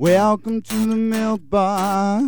welcome to the milk bar.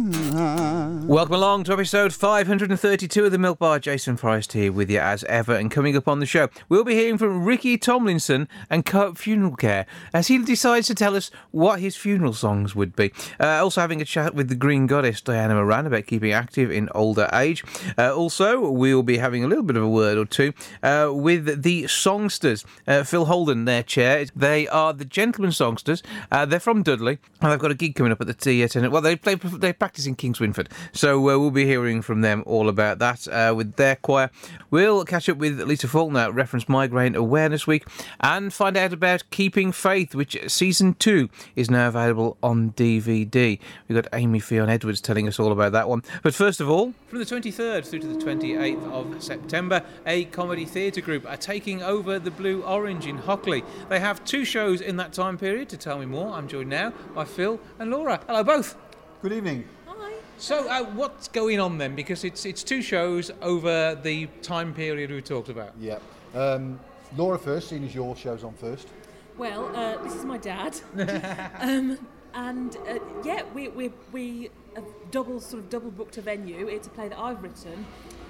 Welcome along to episode 532 of the Milk Bar. Jason Forrest here with you as ever. And coming up on the show, we'll be hearing from Ricky Tomlinson and Co-op Funeral Care as he decides to tell us what his funeral songs would be. Uh, also having a chat with the Green Goddess Diana Moran about keeping active in older age. Uh, also, we'll be having a little bit of a word or two uh, with the Songsters. Uh, Phil Holden, their chair. They are the Gentlemen Songsters. Uh, they're from Dudley. And got a gig coming up at the theatre. Well, they play they practice in Kingswinford, so uh, we'll be hearing from them all about that uh, with their choir. We'll catch up with Lisa Faulkner, reference Migraine Awareness Week, and find out about Keeping Faith, which season two is now available on DVD. We've got Amy Fionn Edwards telling us all about that one. But first of all, from the 23rd through to the 28th of September, a comedy theatre group are taking over the Blue Orange in Hockley. They have two shows in that time period. To tell me more, I'm joined now by Phil and Laura. Hello, both. Good evening. Hi. So, uh, what's going on then? Because it's it's two shows over the time period we talked about. Yeah. Um, Laura first, seeing as your show's on first. Well, uh, this is my dad, um, and uh, yeah, we we we have double sort of double booked a venue. It's a play that I've written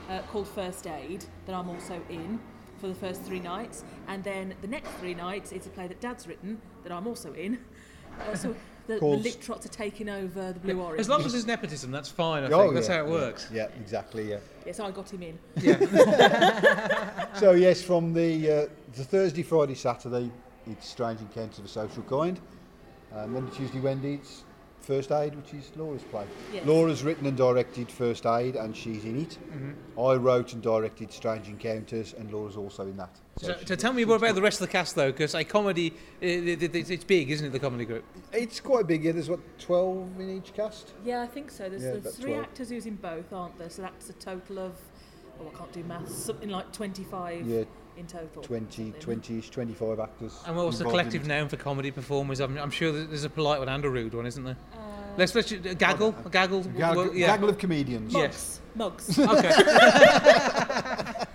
uh, called First Aid that I'm also in for the first three nights, and then the next three nights it's a play that Dad's written that I'm also in. Uh, so the, the Called- Lip Trots are taking over the Blue Orange. As long as there's nepotism, that's fine. I Oh, think that's yeah, how it yeah, works. Yeah, exactly. Yeah. yes, I got him in. Yeah. So yes, from the uh, the Thursday, Friday, Saturday, it's Strange Encounters of a Social Kind. Uh, Monday, Tuesday, Wednesday, it's First Aid, which is Laura's play. Yes. Laura's written and directed First Aid, and she's in it. I wrote and directed Strange Encounters, and Laura's also in that. So, she- so tell me more about the rest of the cast, though, because a comedy, uh, it, it, it's big, isn't it? The comedy group. it's quite big. Yeah, there's what twelve in each cast. Yeah, I think so. There's, Yeah, there's three 12. actors who's in both, aren't there? So that's a total of, oh, I can't do maths, something like 25 Yeah, in total. 20, something. 20-ish, 25 actors. And what's the involved in collective it. noun for comedy performers? I'm, I'm sure there's a polite one and a rude one, isn't there? Uh, Let's let's a gaggle, a gaggle. Gag- well, yeah. Gaggle of comedians. Yes. Mugs. Okay.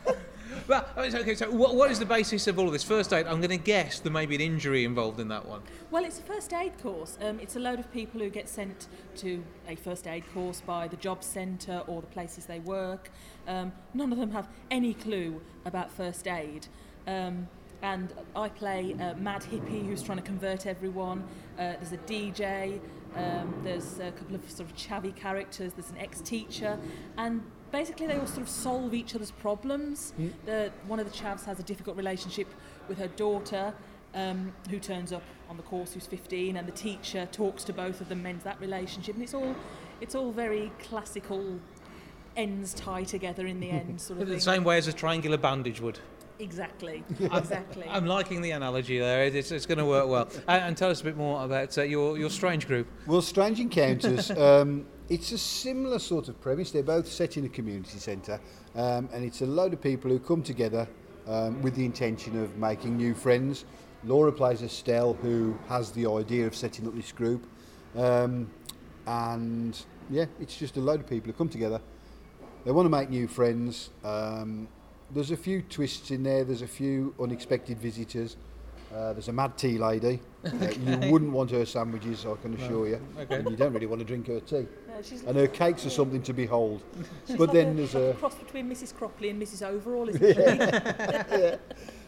well, I okay. So, what, what is the basis of all of this? First aid. I'm going to guess there may be an injury involved in that one. Well, it's a first aid course. Um, it's a load of people who get sent to a first aid course by the job centre or the places they work. Um, none of them have any clue about first aid. Um, and I play a mad hippie who's trying to convert everyone. Uh, there's a DJ. Um, there's a couple of sort of chavvy characters. There's an ex-teacher, and basically they all sort of solve each other's problems. The, one of the chavs has a difficult relationship with her daughter, um, who turns up on the course who's 15 and the teacher talks to both of them mends that relationship and it's all it's all very classical ends tie together in the end sort of The thing same way as a triangular bandage would. exactly exactly I'm liking the analogy there. It's, it's going to work well. And, and tell us a bit more about uh, your your strange group. Well, Strange Encounters, um, it's a similar sort of premise. They're both set in a community centre, um, and it's a load of people who come together um, with the intention of making new friends. Laura plays Estelle, who has the idea of setting up this group, um, and yeah, it's just a load of people who come together. They want to make new friends. Um, there's a few twists in there. There's a few unexpected visitors. Uh, there's a mad tea lady. Uh, you wouldn't want her sandwiches, I can assure you. Okay. And you don't really want to drink her tea. No, she's, And her cakes are something to behold. she's but like then a, there's like a cross between Mrs Cropley and Mrs Overall isn't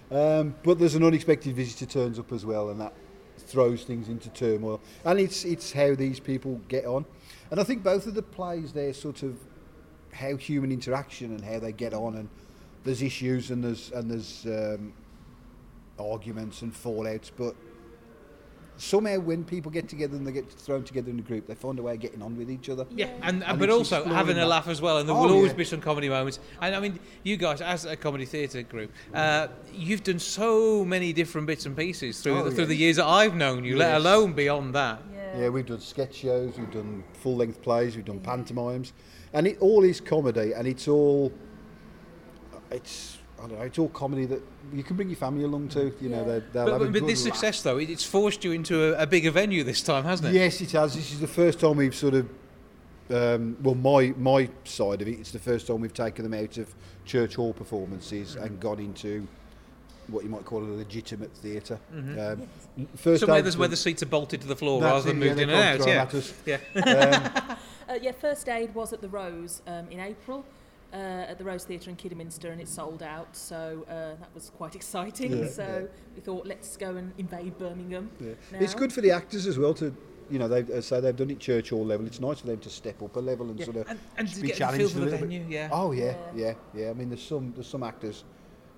she um, but there's an unexpected visitor turns up as well, and that throws things into turmoil. And it's it's how these people get on. And I think both of the plays they're sort of how human interaction and how they get on, and there's issues and there's and there's um, arguments and fallouts, but somehow when people get together and they get thrown together in a group, they find a way of getting on with each other. Yeah, and, And but also exploring having a laugh as well, and there Oh, will always yeah. be some comedy moments. And I mean, you guys, as a comedy theatre group, uh, you've done so many different bits and pieces through Oh, the, through yes. the years that I've known you, let alone beyond that. yeah. Yeah, we've done sketch shows, we've done full length plays, we've done pantomimes, and it all is comedy, and it's all it's I don't know. It's all comedy that you can bring your family along to. You know, Yeah. they, they'll But, have a but this success, though, it's forced you into a, a bigger venue this time, hasn't it? Yes, it has. This is the first time we've sort of, um, well, my my side of it. It's the first time we've taken them out of church hall performances and gone into what you might call a legitimate theatre. Um, first Somewhere aid- there's where the seats are bolted to the floor rather than it, yeah, moved in and out. Yeah. yeah. Um, Uh, yeah, First Aid was at the Rose um, in April. Uh, at the Rose Theatre in Kidderminster, and it sold out, so uh, that was quite exciting. Yeah, so yeah. we thought, let's go and invade Birmingham. yeah. It's good for the actors as well to, you know, they uh, say they've done it church hall level. It's nice for them to step up a level and Yeah. sort of And, and be get the feel challenged a the little bit. yeah. Oh yeah, yeah, yeah. I mean, there's some there's some actors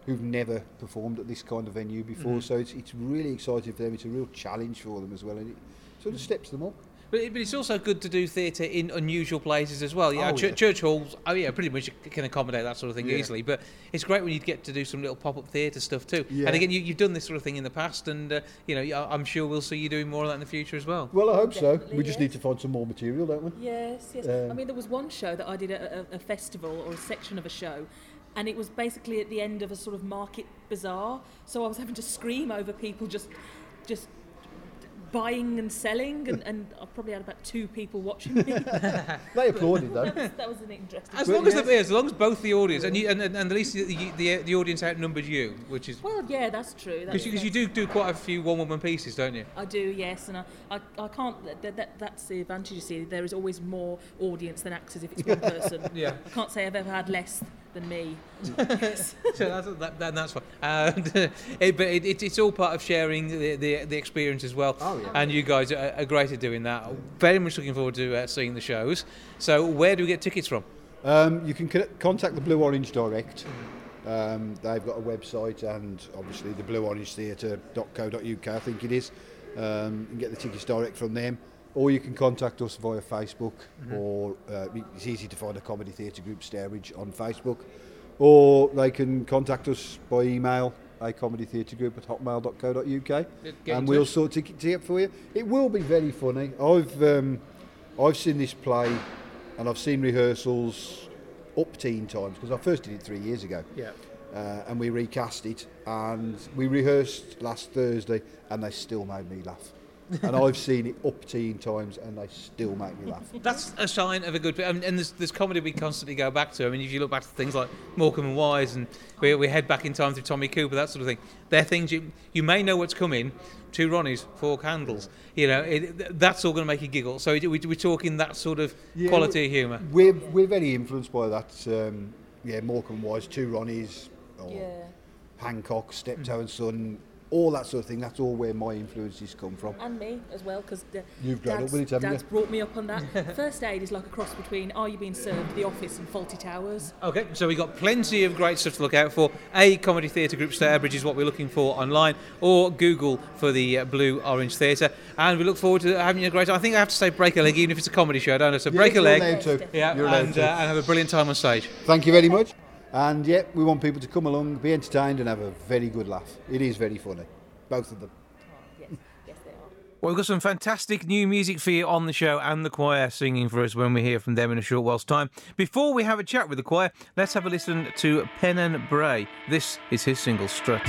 who've never performed at this kind of venue before, Mm-hmm. so it's it's really exciting for them. It's a real challenge for them as well, and it sort of steps them up. But, it- but it's also good to do theatre in unusual places as well. Yeah, Oh, church, yeah. church halls, oh yeah, pretty much can accommodate that sort of thing Yeah. easily. But it's great when you get to do some little pop-up theatre stuff too. Yeah. And again, you, you've done this sort of thing in the past, and uh, you know, I- I'm sure we'll see you doing more of that in the future as well. Well, I hope so. Definitely, We just need to find some more material, don't we? Yes, yes. Um, I mean, there was one show that I did at a, a festival or a section of a show, and it was basically at the end of a sort of market bazaar. So I was having to scream over people just, just buying and selling, and, and I probably had about two people watching me. They applauded though. was, that was an interesting. As long as, yes. the, as long as both the audience and, you, and, and, and at least the, the, the audience outnumbered you, which is Well, yeah, that's true. because That's, you, 'cause you do do quite a few one-woman pieces, don't you? I do, yes, and I, I, I can't. That, that, that's the advantage. You see, there is always more audience than actors if it's one person. Yeah. I can't say I've ever had less than me. so that's, that, that, that's fine. And, uh, it, but it, it, it's all part of sharing the, the, the experience as well. Oh, yeah. And you guys are, are great at doing that. Very much looking forward to uh, seeing the shows. So where do we get tickets from? Um, you can co- contact the Blue Orange Direct. Um, they've got a website and obviously the Blue Orange Theatre.co.uk, I think it is. Um, you can get the tickets direct from them. Or you can contact us via Facebook, or uh, it's easy to find a comedy theatre group, Stourbridge, on Facebook. Or they can contact us by email, a comedy theatre group at hotmail.co.uk, and we'll sort ticket ticket for you. It will be very funny. I've um, I've seen this play, and I've seen rehearsals up teen times because I first did it three years ago. Yeah. Uh, and we recast it, and we rehearsed last Thursday, and they still made me laugh. And I've seen it up teen times, and they still make me laugh. That's a sign of a good. I mean, and there's, there's comedy we constantly go back to. I mean, if you look back to things like Morecambe and Wise, and we, we head back in time through Tommy Cooper, that sort of thing. They're things you you may know what's coming. Two Ronnies, four candles. You know, it, that's all going to make you giggle. So we, we're talking that sort of Yeah, quality of humour. We're we're very influenced by that. Um, yeah, Morecambe and Wise, Two Ronnies, or Yeah. Hancock, Steptoe and Son, all that sort of thing. That's all where my influences come from. And me as well, because You've grown up Dad's, with it, haven't you? Brought me up on that. First aid is like a cross between Are You Being Served, The Office, and Fawlty Towers. Okay, so we've got plenty of great stuff to look out for. A Comedy Theatre Group Stourbridge is what we're looking for online, or Google for the uh, Blue Orange Theatre. And we look forward to having a great time. I think I have to say break a leg, even if it's a comedy show, don't I? So break a you're leg. allowed to. Yeah, You're allowed and, to. uh, and have a brilliant time on stage. Thank you very much. And yet, we want people to come along, be entertained, and have a very good laugh. It is very funny, both of them. Yes, yes, they are. Well, we've got some fantastic new music for you on the show and the choir singing for us when we hear from them in a short while's time. Before we have a chat with the choir, let's have a listen to Penn and Bray. This is his single, Strut.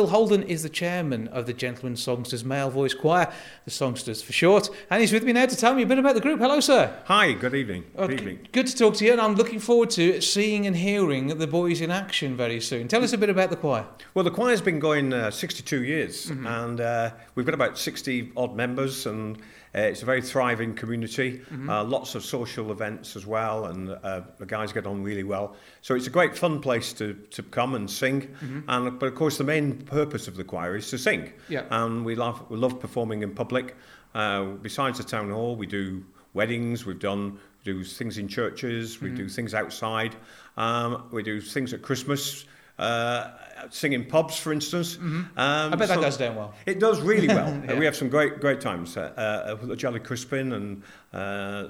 Phil Holden is the chairman of the Gentlemen Songsters Male Voice Choir, the Songsters for short, and he's with me now to tell me a bit about the group. Hello, sir. Hi, good evening. Oh, Good evening. Good to talk to you, and I'm looking forward to seeing and hearing the boys in action very soon. Tell us a bit about the choir. Well, the choir's been going uh, 62 years, Mm-hmm. and uh, we've got about 60 odd members, and uh, it's a very thriving community. Mm-hmm. Uh, lots of social events as well, and uh, the guys get on really well. So it's a great fun place to, to come and sing. Mm-hmm. And but of course, the main purpose of the choir is to sing. Yeah. And we love we love performing in public. Uh, besides the town hall, we do weddings. We've done we do things in churches. Mm-hmm. We do things outside. Um, we do things at Christmas. Uh, sing in pubs, for instance. Um, Mm-hmm. I bet that so- goes down well. It does really well. Yeah. Uh, we have some great great times uh, uh, at Jelly Crispin and uh,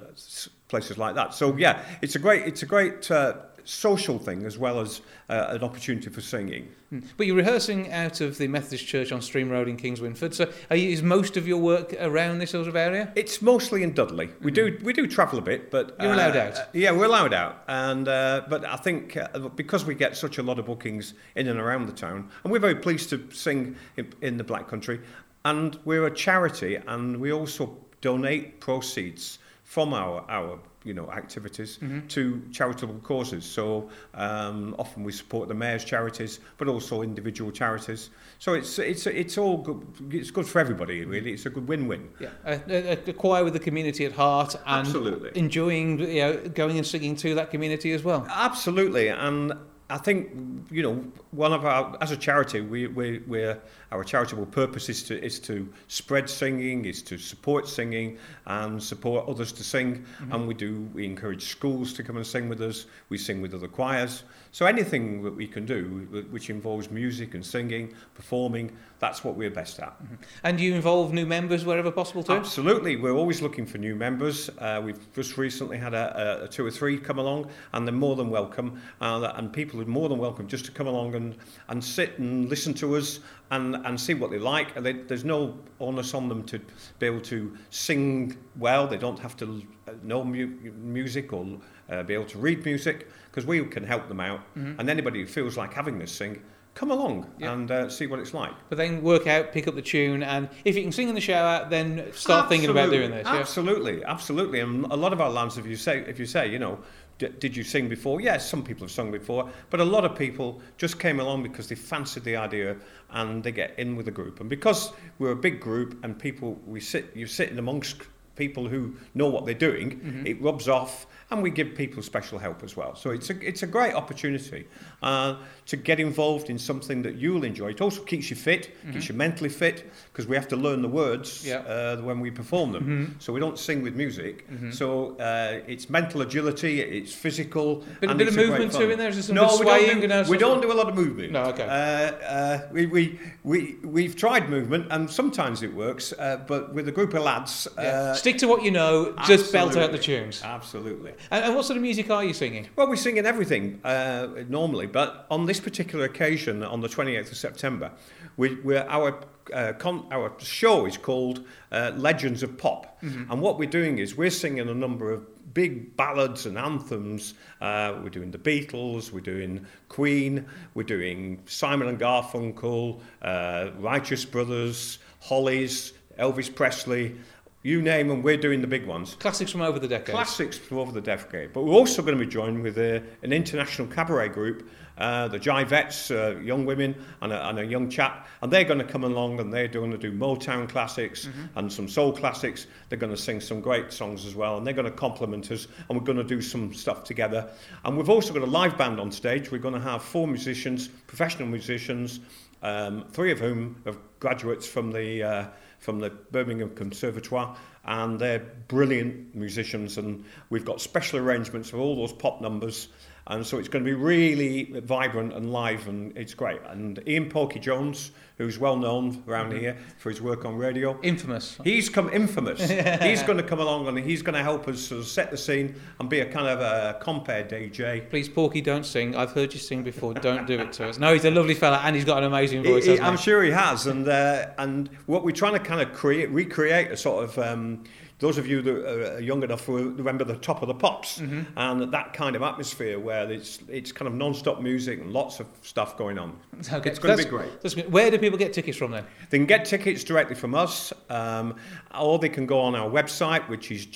places like that. So yeah, it's a great it's a great uh, social thing as well as uh, an opportunity for singing. Mm. But you're rehearsing out of the Methodist Church on Stream Road in Kings Winford, so are you, is most of your work around this sort of area? It's mostly in Dudley. We do we do travel a bit, but Mm-hmm. You're allowed out? uh, yeah, we're allowed out, and uh, but I think uh, because we get such a lot of bookings in and around the town, and we're very pleased to sing in, in the Black Country, and we're a charity, and we also donate proceeds from our our you know activities Mm-hmm. to charitable causes. So um, often we support the mayor's charities, but also individual charities. So it's it's it's all good. It's good for everybody, really. It's a good win-win. Yeah, a, a, a choir with the community at heart and Absolutely. enjoying you know, going and singing to that community as well. Absolutely, and I think you know one of our as a charity, we we we're, our charitable purpose is to is to spread singing, is to support singing, and support others to sing. Mm-hmm. And we do we encourage schools to come and sing with us. We sing with other choirs. So anything that we can do, which involves music and singing, performing, that's what we're best at. And you involve new members wherever possible too? Absolutely, we're always looking for new members. Uh, we've just recently had a, a, two or three come along, and they're more than welcome. Uh, and people are more than welcome just to come along and, and sit and listen to us and, and see what they like. They, there's no onus on them to be able to sing well. They don't have to uh, know mu- music or uh, be able to read music because we can help them out. And anybody who feels like having this sing, come along Yeah. and uh, see what it's like. But then work out, pick up the tune, and if you can sing in the shower, then start thinking about doing this. Yeah? Absolutely, absolutely. And a lot of our lads, if you say, if you say, you know, d- did you sing before? Yes, some people have sung before, but a lot of people just came along because they fancied the idea and they get in with the group. And because we're a big group and people, we sit, you're sitting amongst people who know what they're doing, Mm-hmm. it rubs off. And we give people special help as well. So it's a, it's a great opportunity uh, to get involved in something that you'll enjoy. It also keeps you fit, keeps you mentally fit, because we have to learn the words Mm-hmm. Yeah. Mm-hmm. uh, when we perform them. So we don't sing with music. So uh, it's mental agility, it's physical. Bit- and bit of a movement too in there? Is there some no, we don't do, we don't do a lot of movement. No, okay. Uh, uh, we, we, we, we've tried movement and sometimes it works, uh, but with a group of lads... Yeah. Uh, Stick to what you know, just belt out the tunes. Absolutely. And, and what sort of music are you singing? Well, we're singing everything uh, normally, but on this particular occasion, on the 28th of September, we, we're, our, uh, con- our show is called uh, Legends of Pop. And what we're doing is we're singing a number of big ballads and anthems. Uh, we're doing the Beatles, we're doing Queen, we're doing Simon and Garfunkel, uh, Righteous Brothers, Hollies, Elvis Presley. You name them, we're doing the big ones. Classics from over the decades. Classics from over the decade. But we're also going to be joined with a, an international cabaret group, uh, the Jivettes, uh, young women and a, and a young chap. And they're going to come along and they're going to do Motown classics and some soul classics. They're going to sing some great songs as well. And they're going to complement us. And we're going to do some stuff together. And we've also got a live band on stage. We're going to have four musicians, professional musicians, um, three of whom are graduates from the uh, from the Birmingham Conservatoire, and they're brilliant musicians. And we've got special arrangements for all those pop numbers, and so it's going to be really vibrant and live, and it's great. And Ian Porky Jones, who's well known around here for his work on radio, Infamous. He's come infamous. he's going to come along and he's going to help us sort of set the scene and be a kind of a compare DJ. Please, Porky, don't sing. I've heard you sing before. Don't do it to us. No, he's a lovely fella and he's got an amazing voice. He- he- I'm sure he has, and uh, and what we're trying to kind of create, recreate a sort of um, those of you that are young enough will remember the Top of the Pops and that kind of atmosphere where it's it's kind of non-stop music and lots of stuff going on. Okay, It's going to be great. that's. Where do people get tickets from then? They can get tickets directly from us, um, or they can go on our website, which is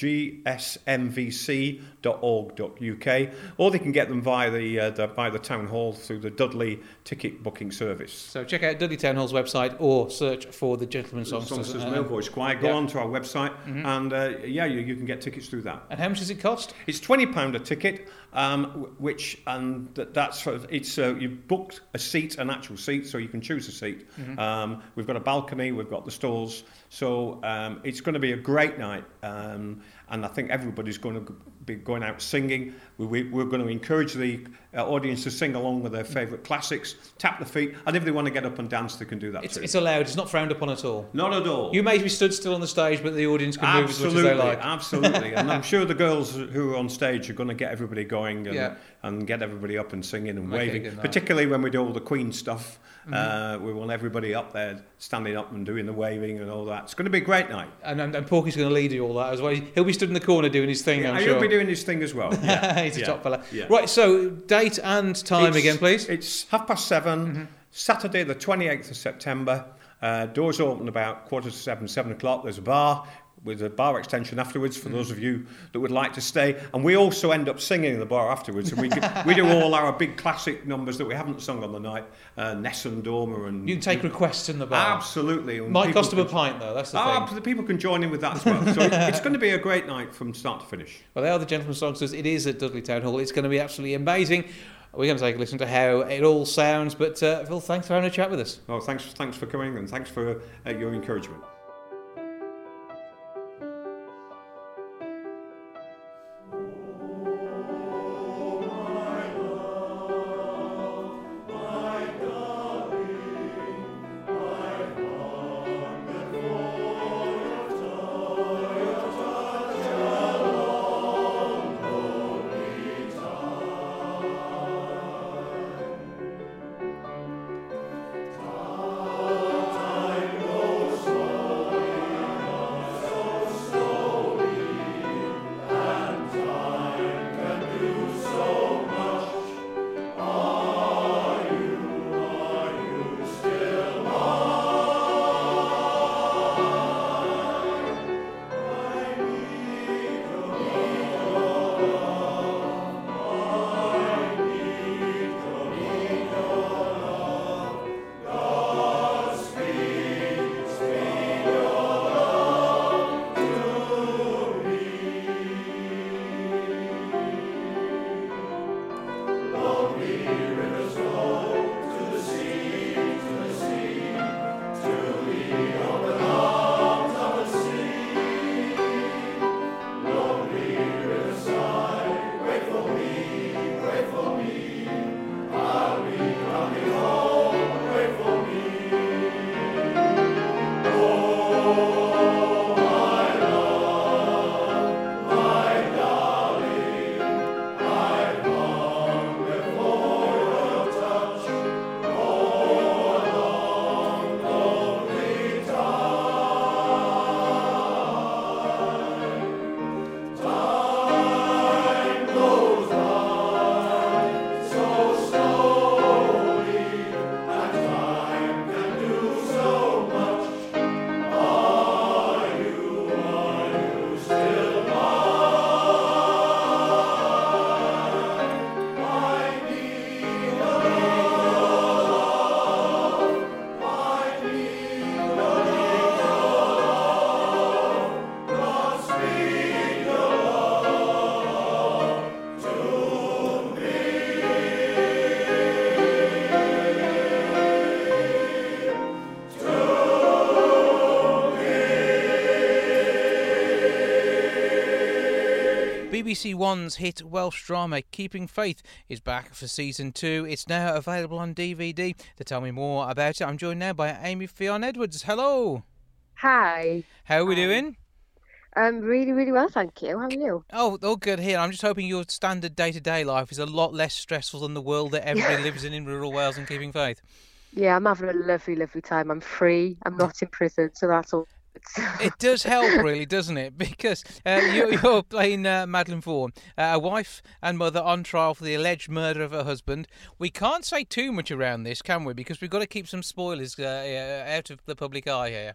gsmvc.org.uk, or they can get them via the, uh, the via the town hall through the Dudley ticket booking service. So check out Dudley Town Hall's website or search for the Gentleman Songsters. Songsters Mill Voice Choir. Go yeah. on to our website, and uh, yeah, you, you can get tickets through that. And how much does it cost? It's twenty pound a ticket, um, which and th- that's sort of, it's uh, you booked a seat, an actual seat, so you can choose a seat. Um, we've got a balcony, we've got the stalls, so um, it's going to be a great night, um, and I think everybody's going to be going out singing. We, we, we're going to encourage the uh, audience to sing along with their favourite classics, tap the feet, and if they want to get up and dance, they can do that It's, too. it's allowed. It's not frowned upon at all. Not at all. You may be stood still on the stage, but the audience can move as much as Absolutely, they like. absolutely. and I'm sure the girls who are on stage are going to get everybody going and, Yeah. and get everybody up and singing and Okay, waving. Particularly when we do all the Queen stuff, Mm-hmm. uh, we want everybody up there standing up and doing the waving and all that. It's going to be a great night. And, and, and Porky's going to lead you all that as well. He'll be stood in the corner doing his thing, I'm and sure. he'll be doing his thing as well. Yeah. He's a top fella. Yeah. Right, so date and time It's- again, please. It's half past 7 Mm-hmm. Saturday, the 28th of September. Uh, doors open about quarter to seven, seven o'clock. There's a bar with a bar extension afterwards for those of you that would like to stay. And we also end up singing in the bar afterwards. And we, we do all our big classic numbers that we haven't sung on the night. Uh, Nessun Dorma and... You can take requests in the bar. Absolutely. and Might cost them a pint, though. That's the Ah, thing. the people can join in with that as well. So it's going to be a great night from start to finish. Well, they are the Gentlemen Songsters. It is at Dudley Town Hall. It's going to be absolutely amazing. We're going to take a listen to how it all sounds. But uh, Phil, thanks for having a chat with us. Well, thanks, thanks for coming and thanks for uh, your encouragement. BBC One's hit Welsh drama Keeping Faith is back for season two. It's now available on DVD. To tell me more about it, I'm joined now by Amy Fionn Edwards. Hello. Hi. How are we Hi. doing? Um, really, really well, thank you. How are you? Oh, all good here. I'm just hoping your standard day to day life is a lot less stressful than the world that everybody lives in in rural Wales and keeping faith. Yeah, I'm having a lovely, lovely time. I'm free. I'm not in prison, so that's all. It does help, really, doesn't it? Because uh, you, you're playing uh, Madeline Vaughan, uh, a wife and mother on trial for the alleged murder of her husband. We can't say too much around this, can we? Because we've got to keep some spoilers uh, uh, out of the public eye here.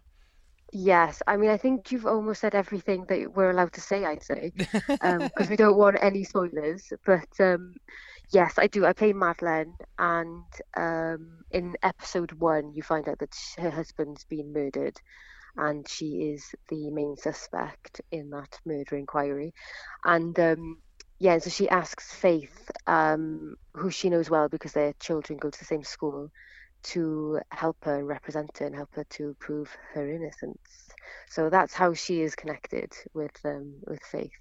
Yes, I mean, I think you've almost said everything that we're allowed to say, I'd say, because we don't want any spoilers. But um, yes, I do. I play Madeline, and um, in episode one, you find out that her husband's been murdered, and she is the main suspect in that murder inquiry. And um, yeah, so she asks Faith, um, who she knows well because their children go to the same school, to help her and represent her and help her to prove her innocence. So that's how she is connected with um, with Faith.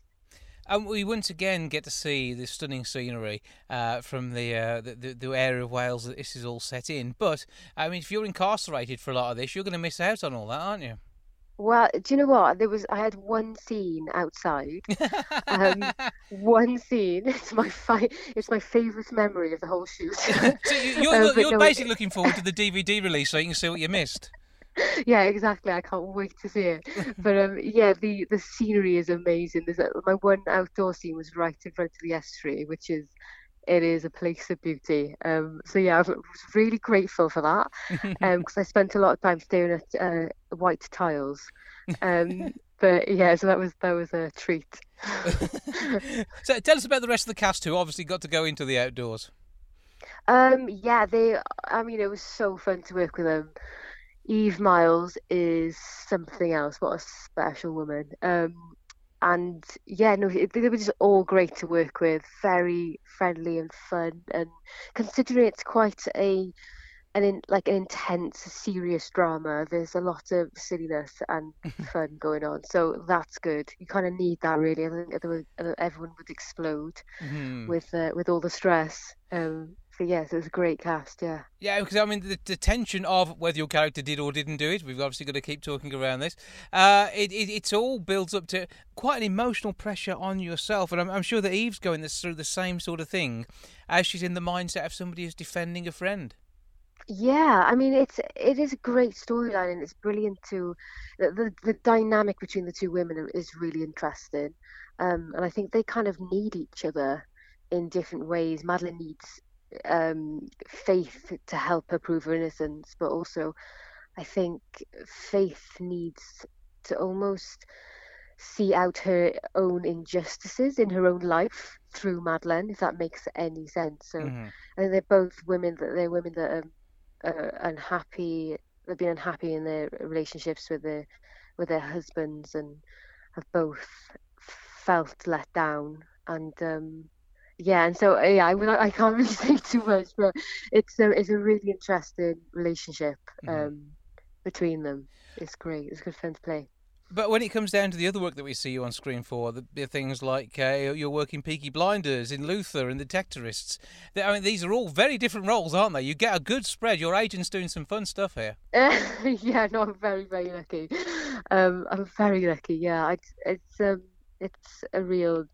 And we once again get to see the stunning scenery uh, from the, uh, the, the the area of Wales that this is all set in. But I mean, if you're incarcerated for a lot of this, you're going to miss out on all that, aren't you? Well, do you know what? There was I had one scene outside. Um, one scene. It's my fi- It's my favourite memory of the whole shoot. so you, you're, you're, you're no, it- basically looking forward to the DVD release so you can see what you missed. yeah, exactly. I can't wait to see it. But um, yeah, the the scenery is amazing. There's a, my one outdoor scene was right in front of the estuary, which is it is a place of beauty. Um, so yeah, I was really grateful for that because I spent a lot of time staring at uh, white tiles. Um, but yeah, so that was that was a treat. so tell us about the rest of the cast who obviously got to go into the outdoors. Um, yeah, they. I mean, it was so fun to work with them. Eve Miles is something else. What a special woman. Um, and yeah, no, they were just all great to work with. Very friendly and fun. And considering it's quite a an in, like an intense, serious drama, there's a lot of silliness and fun going on. So that's good. You kind of need that really. I think everyone would explode Mhm. with uh, with all the stress. Um, yes, it was a great cast. Yeah. Yeah, because I mean the, the tension of whether your character did or didn't do it. We've obviously got to keep talking around this. Uh, it, it it's all builds up to quite an emotional pressure on yourself, and I'm, I'm sure that Eve's going this through the same sort of thing as she's in the mindset of somebody who's defending a friend. Yeah, I mean it's it is a great storyline and it's brilliant to the, the the dynamic between the two women is really interesting. Um, and I think they kind of need each other in different ways. Madeline needs um, Faith to help her prove her innocence, but also I think Faith needs to almost see out her own injustices in her own life through Madeline, if that makes any sense. So Mhm. I think they're both women that they're women that are, are unhappy. They've been unhappy in their relationships with their with their husbands and have both felt let down. And um, yeah, and so uh, yeah, I I can't really say too much, but it's a it's a really interesting relationship Mhm. um, between them. It's great. It's good fun to play. But when it comes down to the other work that we see you on screen for, the, the things like uh, your work in Peaky Blinders, in Luther, and the Detectorists, they- I mean, these are all very different roles, aren't they? You get a good spread. Your agent's doing some fun stuff here. yeah, no, I'm very, very lucky. Um, I'm very lucky. Yeah, I, it's um, it's a real,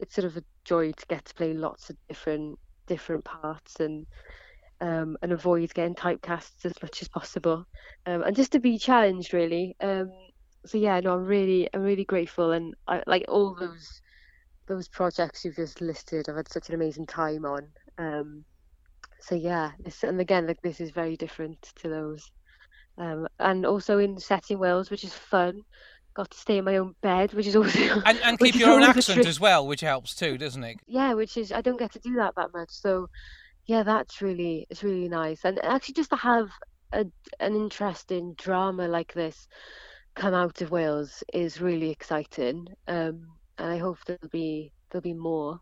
it's sort of a joy to get to play lots of different different parts and um, and avoid getting typecast as much as possible, um, and just to be challenged really. Um, so yeah, no, I'm really, I'm really grateful, and I like all those those projects you've just listed. I've had such an amazing time on. Um, so yeah, this, and again, like this is very different to those. Um, and also in setting Wales, which is fun. Got to stay in my own bed, which is also And, and keep your own accent as well, which helps too, doesn't it? Yeah, which is I don't get to do that that much. So yeah, that's really it's really nice. And actually just to have a an interesting drama like this come out of Wales is really exciting. Um, and I hope there'll be there'll be more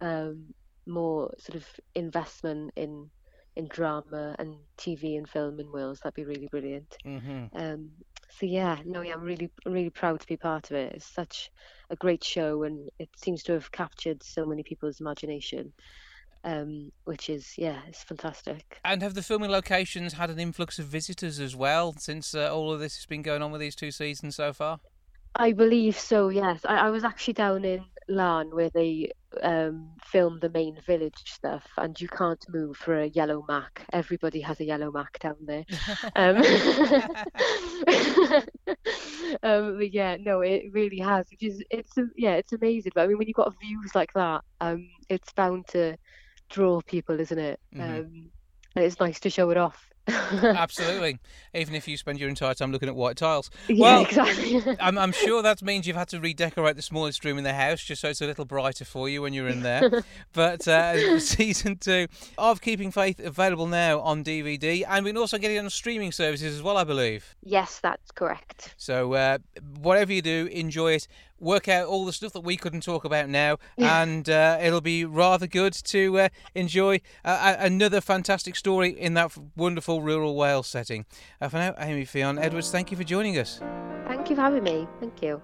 um, more sort of investment in in drama and TV and film in Wales. That'd be really brilliant. hmm Um, so yeah, no, yeah, I'm really, really proud to be part of it. It's such a great show, and it seems to have captured so many people's imagination, um, which is yeah, it's fantastic. And have the filming locations had an influx of visitors as well since uh, all of this has been going on with these two seasons so far? I believe so. Yes, I, I was actually down in Laugharne where they um, filmed the main village stuff, and you can't move for a yellow Mac. Everybody has a yellow Mac down there. Um, um, but yeah, no, it really has. Which is, it's yeah, it's amazing. But I mean, when you've got views like that, um, it's bound to draw people, isn't it? Mhm. Um, and it's nice to show it off. Absolutely. Even if you spend your entire time looking at white tiles. yeah, Well, exactly. I'm, I'm sure that means you've had to redecorate the smallest room in the house just so it's a little brighter for you when you're in there. but uh, season two of Keeping Faith available now on DVD, and we can also get it on streaming services as well, I believe. yes, that's correct. So uh, whatever you do, enjoy it. Work out all the stuff that we couldn't talk about now, and uh, it'll be rather good to uh, enjoy uh, another fantastic story in that wonderful rural Wales setting. Uh, for now, Amy Fionn Edwards, thank you for joining us. Thank you for having me. Thank you.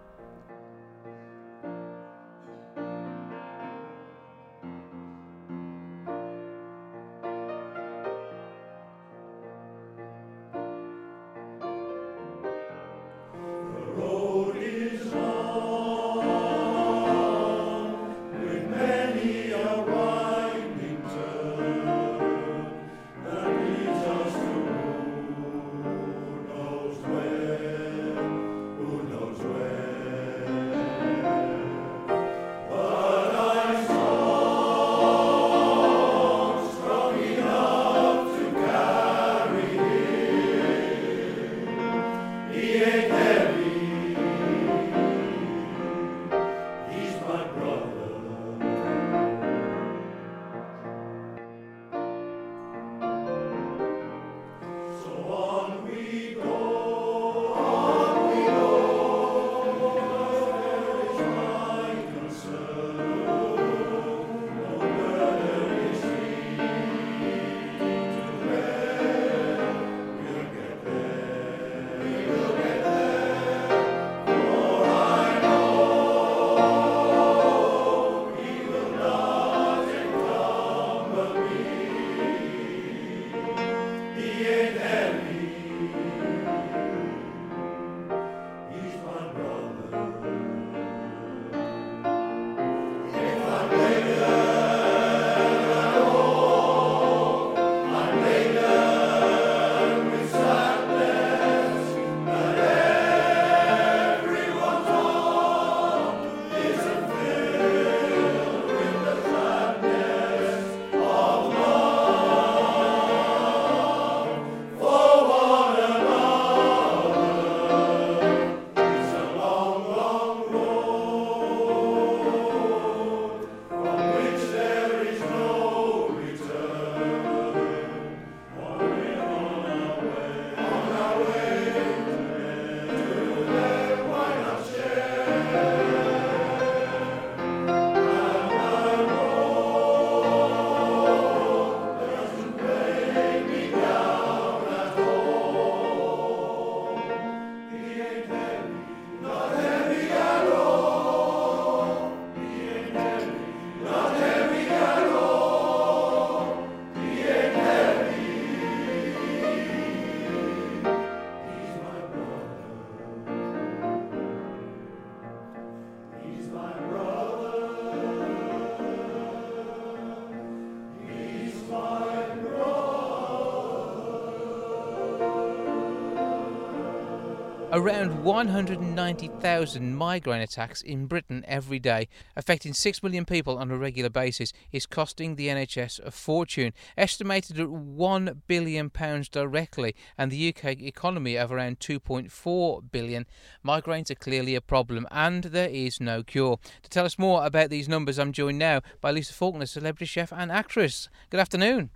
Around 190,000 migraine attacks in Britain every day, affecting 6 million people on a regular basis, is costing the NHS a fortune, estimated at £1 billion directly, and the UK economy of around £2.4 billion. Migraines are clearly a problem, and there is no cure. To tell us more about these numbers, I'm joined now by Lisa Faulkner, celebrity chef and actress. Good afternoon.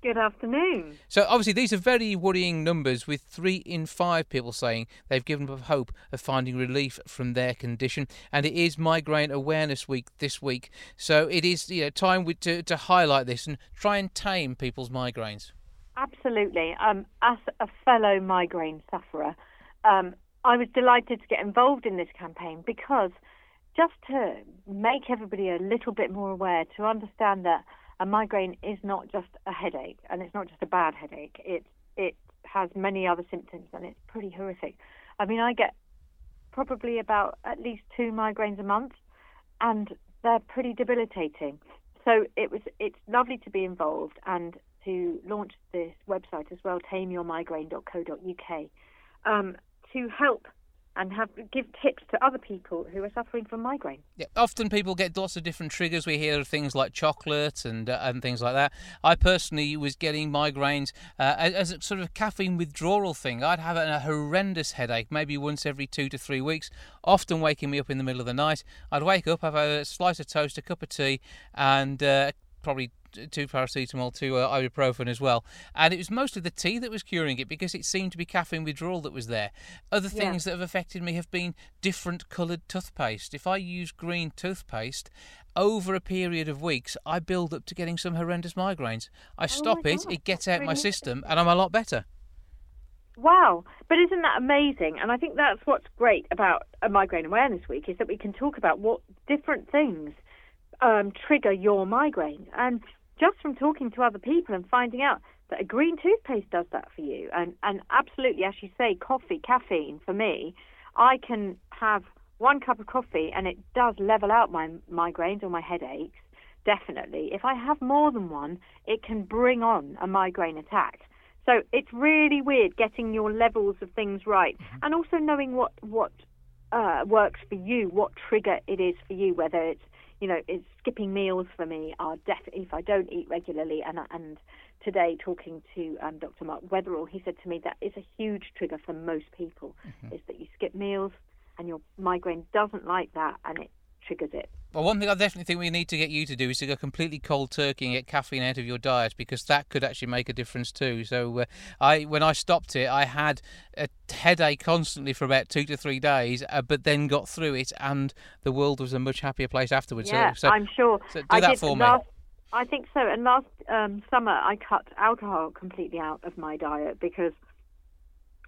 Good afternoon. So obviously these are very worrying numbers with 3 in 5 people saying they've given up hope of finding relief from their condition and it is migraine awareness week this week. So it is you know time to to highlight this and try and tame people's migraines. Absolutely. Um, as a fellow migraine sufferer, um, I was delighted to get involved in this campaign because just to make everybody a little bit more aware, to understand that a migraine is not just a headache and it's not just a bad headache. It it has many other symptoms and it's pretty horrific. I mean, I get probably about at least two migraines a month, and they're pretty debilitating. So it was it's lovely to be involved and to launch this website as well, tameyourmigraine.co.uk, um, to help and have give tips to other people who are suffering from migraine. Yeah, often people get lots of different triggers. We hear of things like chocolate and uh, and things like that. I personally was getting migraines uh, as, a sort of caffeine withdrawal thing. I'd have a horrendous headache, maybe once every two to three weeks, often waking me up in the middle of the night. I'd wake up, have a slice of toast, a cup of tea, and uh, probably two paracetamol, two uh, ibuprofen as well. And it was mostly the tea that was curing it because it seemed to be caffeine withdrawal that was there. Other Yeah. things that have affected me have been different coloured toothpaste. If I use green toothpaste, over a period of weeks, I build up to getting some horrendous migraines. I stop it, God, it gets out my system, and I'm a lot better. Wow. But isn't that amazing? And I think that's what's great about a Migraine Awareness Week is that we can talk about what different things um, trigger your migraine. And just from talking to other people and finding out that a green toothpaste does that for you. And, and absolutely, as you say, coffee, caffeine for me, I can have one cup of coffee and it does level out my migraines or my headaches. Definitely. If I have more than one, it can bring on a migraine attack. So it's really weird getting your levels of things right, and also knowing what what uh, works for you, what trigger it is for you. Whether it's you know, it's skipping meals for me are definitely if I don't eat regularly. And and today talking to um, Dr. Mark Weatherall, he said to me that is a huge trigger for most people is that you skip meals, and your migraine doesn't like that, and it triggers it. Well, one thing I definitely think we need to get you to do is to go completely cold turkey and get caffeine out of your diet because that could actually make a difference too. So, uh, I when I stopped it, I had a headache constantly for about two to three days, uh, but then got through it, and the world was a much happier place afterwards. Yeah, so, so, I'm sure. so do I that for me. I think so. And last um, summer, I cut alcohol completely out of my diet because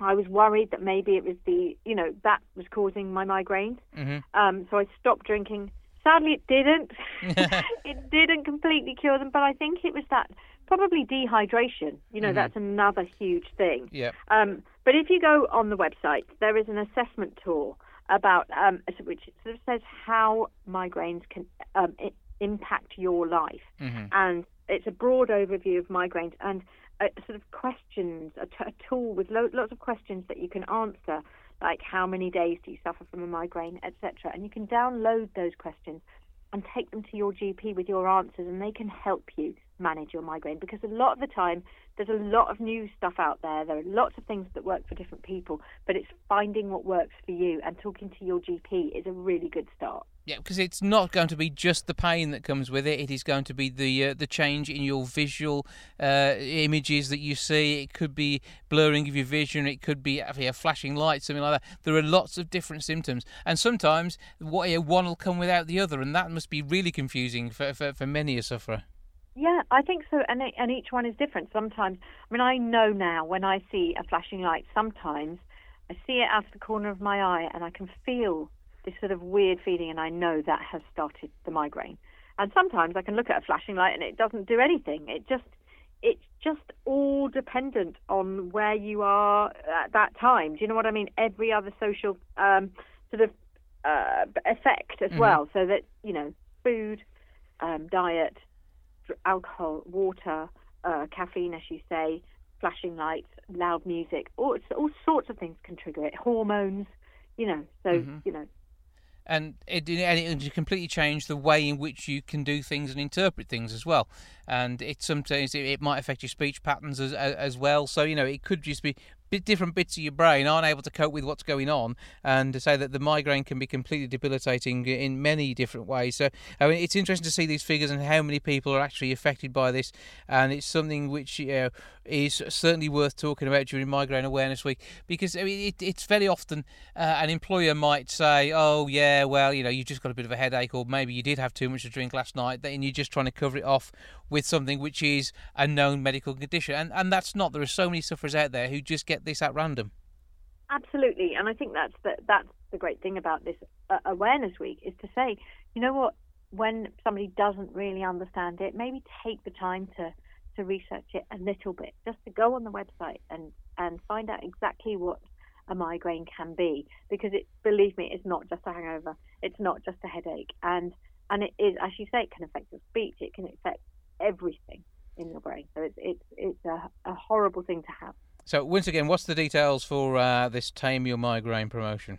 I was worried that maybe it was the, you know, that was causing my migraines. Mhm. Um, so I stopped drinking. Sadly, it didn't. it didn't completely cure them, but I think it was that probably dehydration. You know, Mhm. that's another huge thing. Yep. Um, but if you go on the website, there is an assessment tool about um, which sort of says how migraines can um, impact your life, Mhm. and it's a broad overview of migraines and sort of questions, a, t- a tool with lo- lots of questions that you can answer, like how many days do you suffer from a migraine, etc. And you can download those questions and take them to your GP with your answers, and they can help you manage your migraine because a lot of the time there's a lot of new stuff out there. There are lots of things that work for different people, but it's finding what works for you and talking to your GP is a really good start. Yeah, because it's not going to be just the pain that comes with it. It is going to be the uh, the change in your visual uh, images that you see. It could be blurring of your vision. It could be uh, yeah, flashing lights, something like that. There are lots of different symptoms, and sometimes one will come without the other, and that must be really confusing for for, for many a sufferer. Yeah, I think so, and and each one is different. Sometimes, I mean, I know now when I see a flashing light. Sometimes I see it out of the corner of my eye, and I can feel this sort of weird feeling, and I know that has started the migraine. And sometimes I can look at a flashing light, and it doesn't do anything. It just it's just all dependent on where you are at that time. Do you know what I mean? Every other social um, sort of uh, effect as Mhm. well. So that you know, food, um, diet, alcohol, water, uh, caffeine, as you say, flashing lights, loud music, all, all sorts of things can trigger it. Hormones, you know. So Mhm. you know, and it and it completely change the way in which you can do things and interpret things as well. And it sometimes it, it might affect your speech patterns as, as well. So you know it could just be different bits of your brain aren't able to cope with what's going on, and to say that the migraine can be completely debilitating in many different ways. So I mean it's interesting to see these figures and how many people are actually affected by this, and it's something which you know, is certainly worth talking about during Migraine Awareness Week because I mean it, it's very often uh, an employer might say, oh yeah, well you know you just got a bit of a headache, or maybe you did have too much to drink last night, and you're just trying to cover it off with something which is a known medical condition, and and that's not. There are so many sufferers out there who just get this at random. Absolutely, and I think that's the that's the great thing about this uh, awareness week is to say, you know what, when somebody doesn't really understand it, maybe take the time to to research it a little bit, just to go on the website and and find out exactly what a migraine can be, because it believe me, it's not just a hangover, it's not just a headache, and and it is, as you say, it can affect your speech, it can affect everything in your brain, so it's it's it's a, a horrible thing to have. So once again, what's the details for uh, this Tame Your Migraine promotion?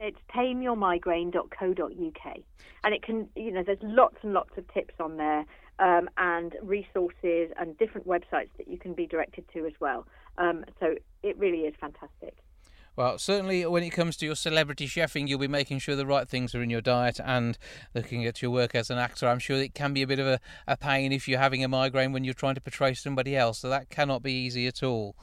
It's tameyourmigraine.co.uk, and it can, you know, there's lots and lots of tips on there, um, and resources and different websites that you can be directed to as well. Um, so it really is fantastic. Well, certainly when it comes to your celebrity chefing, you'll be making sure the right things are in your diet and looking at your work as an actor. I'm sure it can be a bit of a, a pain if you're having a migraine when you're trying to portray somebody else, so that cannot be easy at all.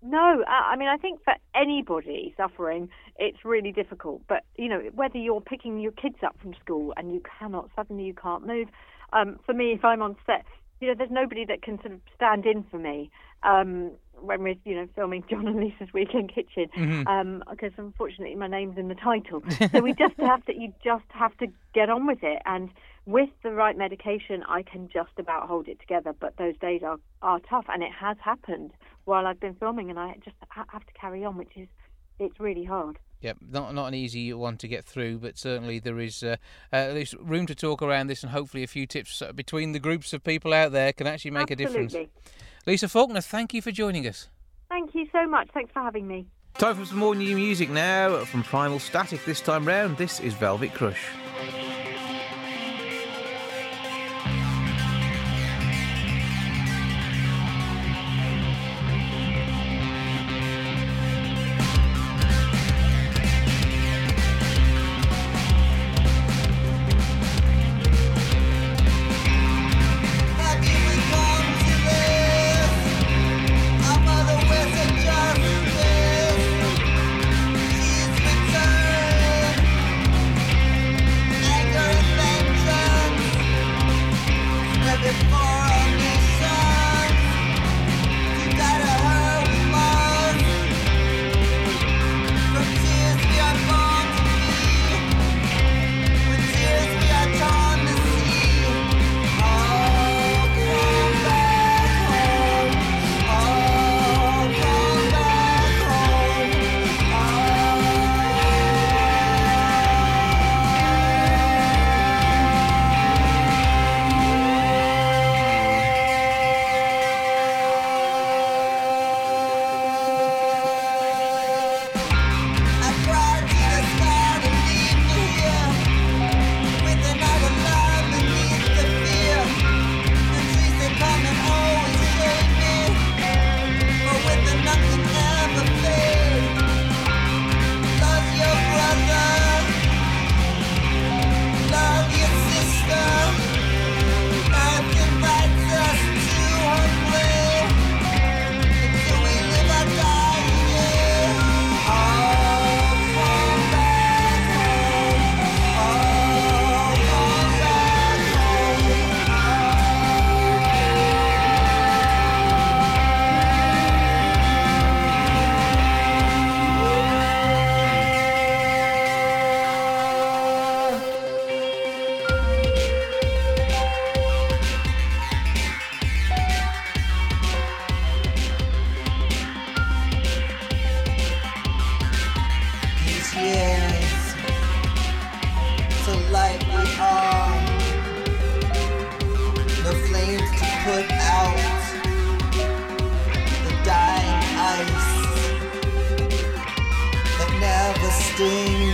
No, I mean, I think for anybody suffering, it's really difficult. But, you know, whether you're picking your kids up from school and you cannot, suddenly you can't move. Um, for me, if I'm on set, you know, there's nobody that can sort of stand in for me um, when we're, you know, filming John and Lisa's Weekend Kitchen. Um, because unfortunately my name's in the title. so we just have to, you just have to get on with it. And with the right medication, I can just about hold it together. But those days are, are tough. And it has happened while I've been filming and I just have to carry on, which is, it's really hard. Yep, not not an easy one to get through, but certainly there is uh, uh, at least room to talk around this, and hopefully a few tips uh, between the groups of people out there can actually make a difference. Absolutely. Lisa Faulkner, thank you for joining us. Thank you so much. Thanks for having me. Time for some more new music now from Primal Static. This time round, this is Velvet Crush. Never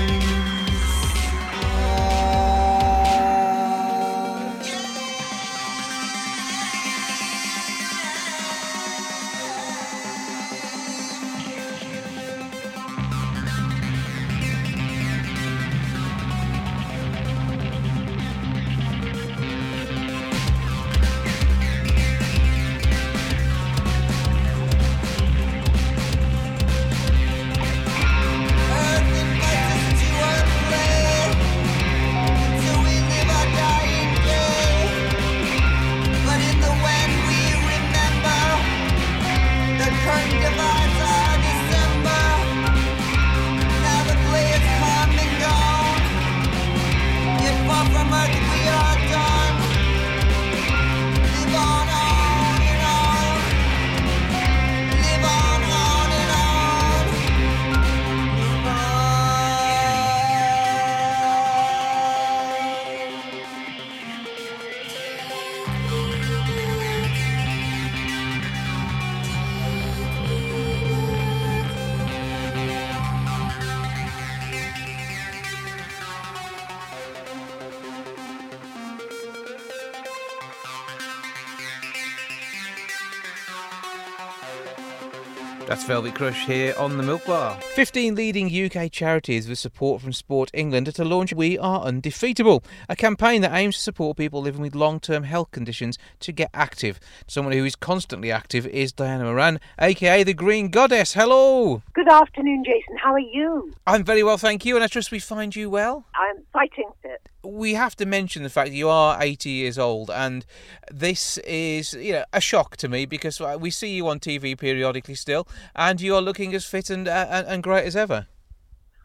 That's Velvet Crush here on the Milk Bar. 15 leading UK charities with support from Sport England are to launch We Are Undefeatable, a campaign that aims to support people living with long term health conditions to get active. Someone who is constantly active is Diana Moran, aka the Green Goddess. Hello! Good afternoon, Jason. How are you? I'm very well, thank you, and I trust we find you well. I'm fighting fit. We have to mention the fact you are 80 years old, and this is you know a shock to me because uh, we see you on TV periodically still, and you are looking as fit and uh, and, and great as ever.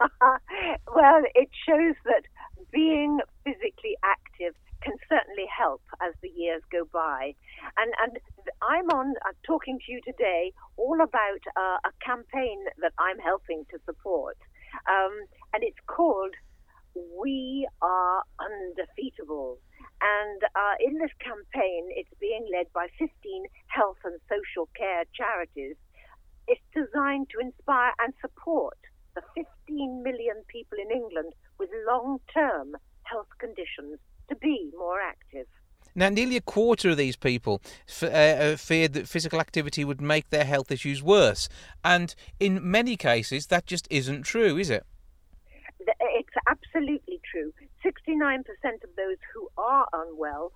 well, it shows that being physically active can certainly help as the years go by. And and I'm on uh, talking to you today all about uh, a campaign that I'm helping to support, um, and it's called "We Are Undefeatable." And uh, in this campaign, it's being led by 15 health and social care charities. It's designed to inspire and support the 15 million people in England with long term health conditions to be more active. Now, nearly a quarter of these people f- uh, uh, feared that physical activity would make their health issues worse, and in many cases, that just isn't true, is it? True. 69% of those who are unwell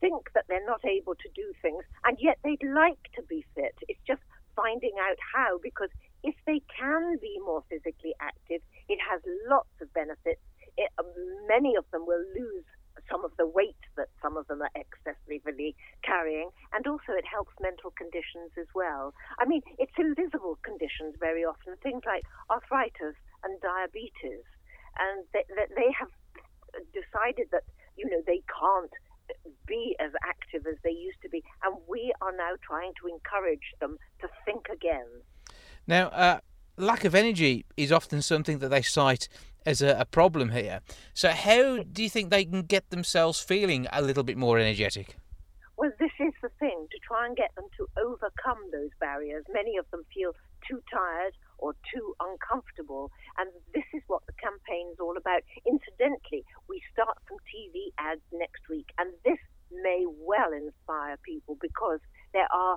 think that they're not able to do things, and yet they'd like to be fit. It's just finding out how, because if they can be more physically active, it has lots of benefits. It, um, many of them will lose some of the weight that some of them are excessively carrying, and also it helps mental conditions as well. I mean, it's invisible conditions very often, things like arthritis and diabetes, and they, they, have decided that you know they can't be as active as they used to be, and we are now trying to encourage them to think again. Now, uh, lack of energy is often something that they cite as a, a problem here. So, how do you think they can get themselves feeling a little bit more energetic? Well, this is the thing to try and get them to overcome those barriers. Many of them feel too tired or too uncomfortable, and this is what the campaign's all about. Incidentally, we start some TV ads next week, and this may well inspire people because there are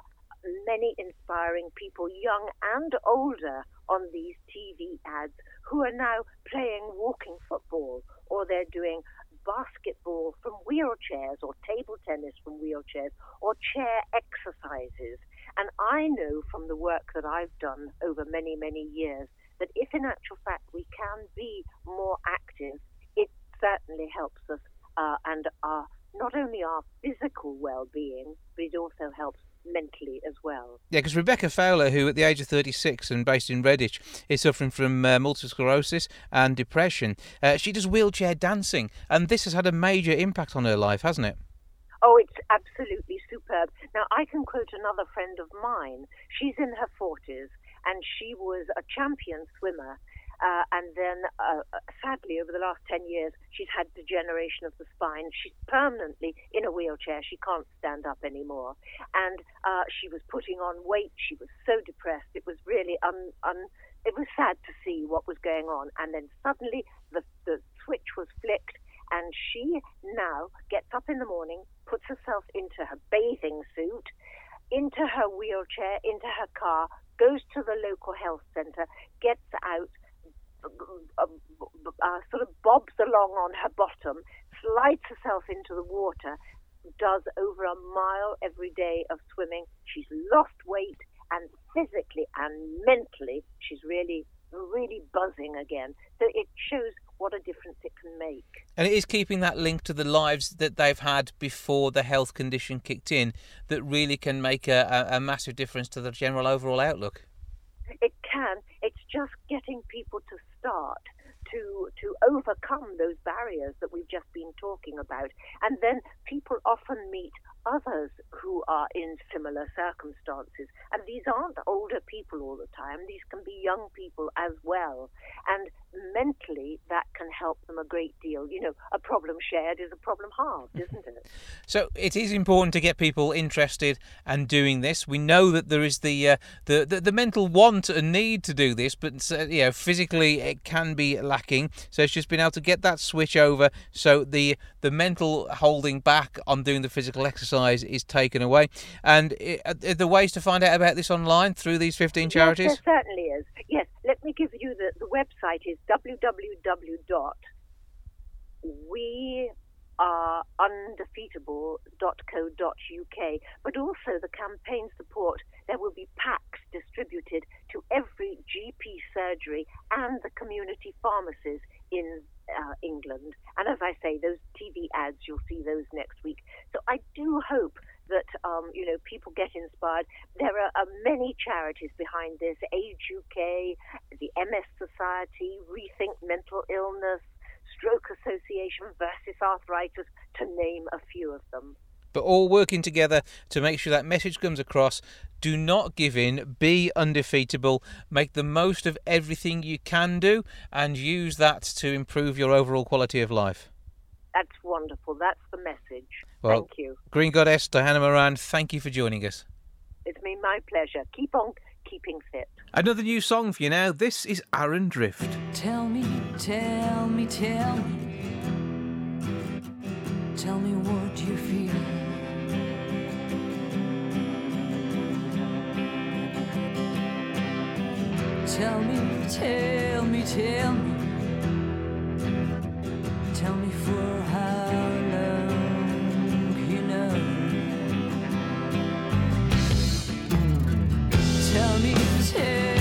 many inspiring people, young and older, on these TV ads who are now playing walking football or they're doing basketball from wheelchairs or table tennis from wheelchairs or chair exercises. And I know from the work that I've done over many, many years that if in actual fact we can be more active, it certainly helps us uh, and our, not only our physical well being, but it also helps mentally as well. Yeah, because Rebecca Fowler, who at the age of 36 and based in Redditch, is suffering from uh, multiple sclerosis and depression, uh, she does wheelchair dancing, and this has had a major impact on her life, hasn't it? Oh, it's absolutely superb. Now, I can quote another friend of mine. She's in her 40s and she was a champion swimmer. Uh, and then, uh, sadly, over the last 10 years, she's had degeneration of the spine. She's permanently in a wheelchair. She can't stand up anymore. And uh, she was putting on weight. She was so depressed. It was really un, un, it was sad to see what was going on. And then suddenly the, the switch was flicked, and she now gets up in the morning, puts herself into her bathing suit, into her wheelchair, into her car, goes to the local health centre, gets out, uh, uh, sort of bobs along on her bottom, slides herself into the water, does over a mile every day of swimming. She's lost weight, and physically and mentally, she's really, really buzzing again. So it shows what a difference it can make. And it is keeping that link to the lives that they've had before the health condition kicked in that really can make a, a, a massive difference to the general overall outlook. It can. It's just getting people to start to to overcome those barriers that we've just been talking about. And then people often meet others who are in similar circumstances. And these aren't older people all the time. These can be young people as well. And mentally that can help them a great deal. You know, a problem shared is a problem halved, isn't it? So it is important to get people interested and doing this. We know that there is the uh, the, the the mental want and need to do this, but uh, you know physically it can be lacking. So it's just been able to get that switch over, so the the mental holding back on doing the physical exercise is taken away. And uh, are the ways to find out about this online through these fifteen charities. Yes, there certainly is. Yes, me give you the, the website is www.weareundefeatable.co.uk. But also the campaign support, there will be packs distributed to every GP surgery and the community pharmacies in uh, England. And as I say, those TV ads, you'll see those next week. So I do hope that um, you know people get inspired. There are, are many charities behind this: Age UK, the MS Society, Rethink Mental Illness, Stroke Association versus Arthritis, to name a few of them. but all working together to make sure that message comes across. Do not give in, be undefeatable, make the most of everything you can do, and use that to improve your overall quality of life. That's wonderful. That's the message. Well, Thank you. Green Goddess Diana Moran, thank you for joining us. It's been my pleasure. Keep on keeping fit. Another new song for you now. This is Aaron Drift. Tell me, tell me, tell me. Tell me what you feel. Tell me, tell me, tell me. Tell me for how long you know. Tell me, tell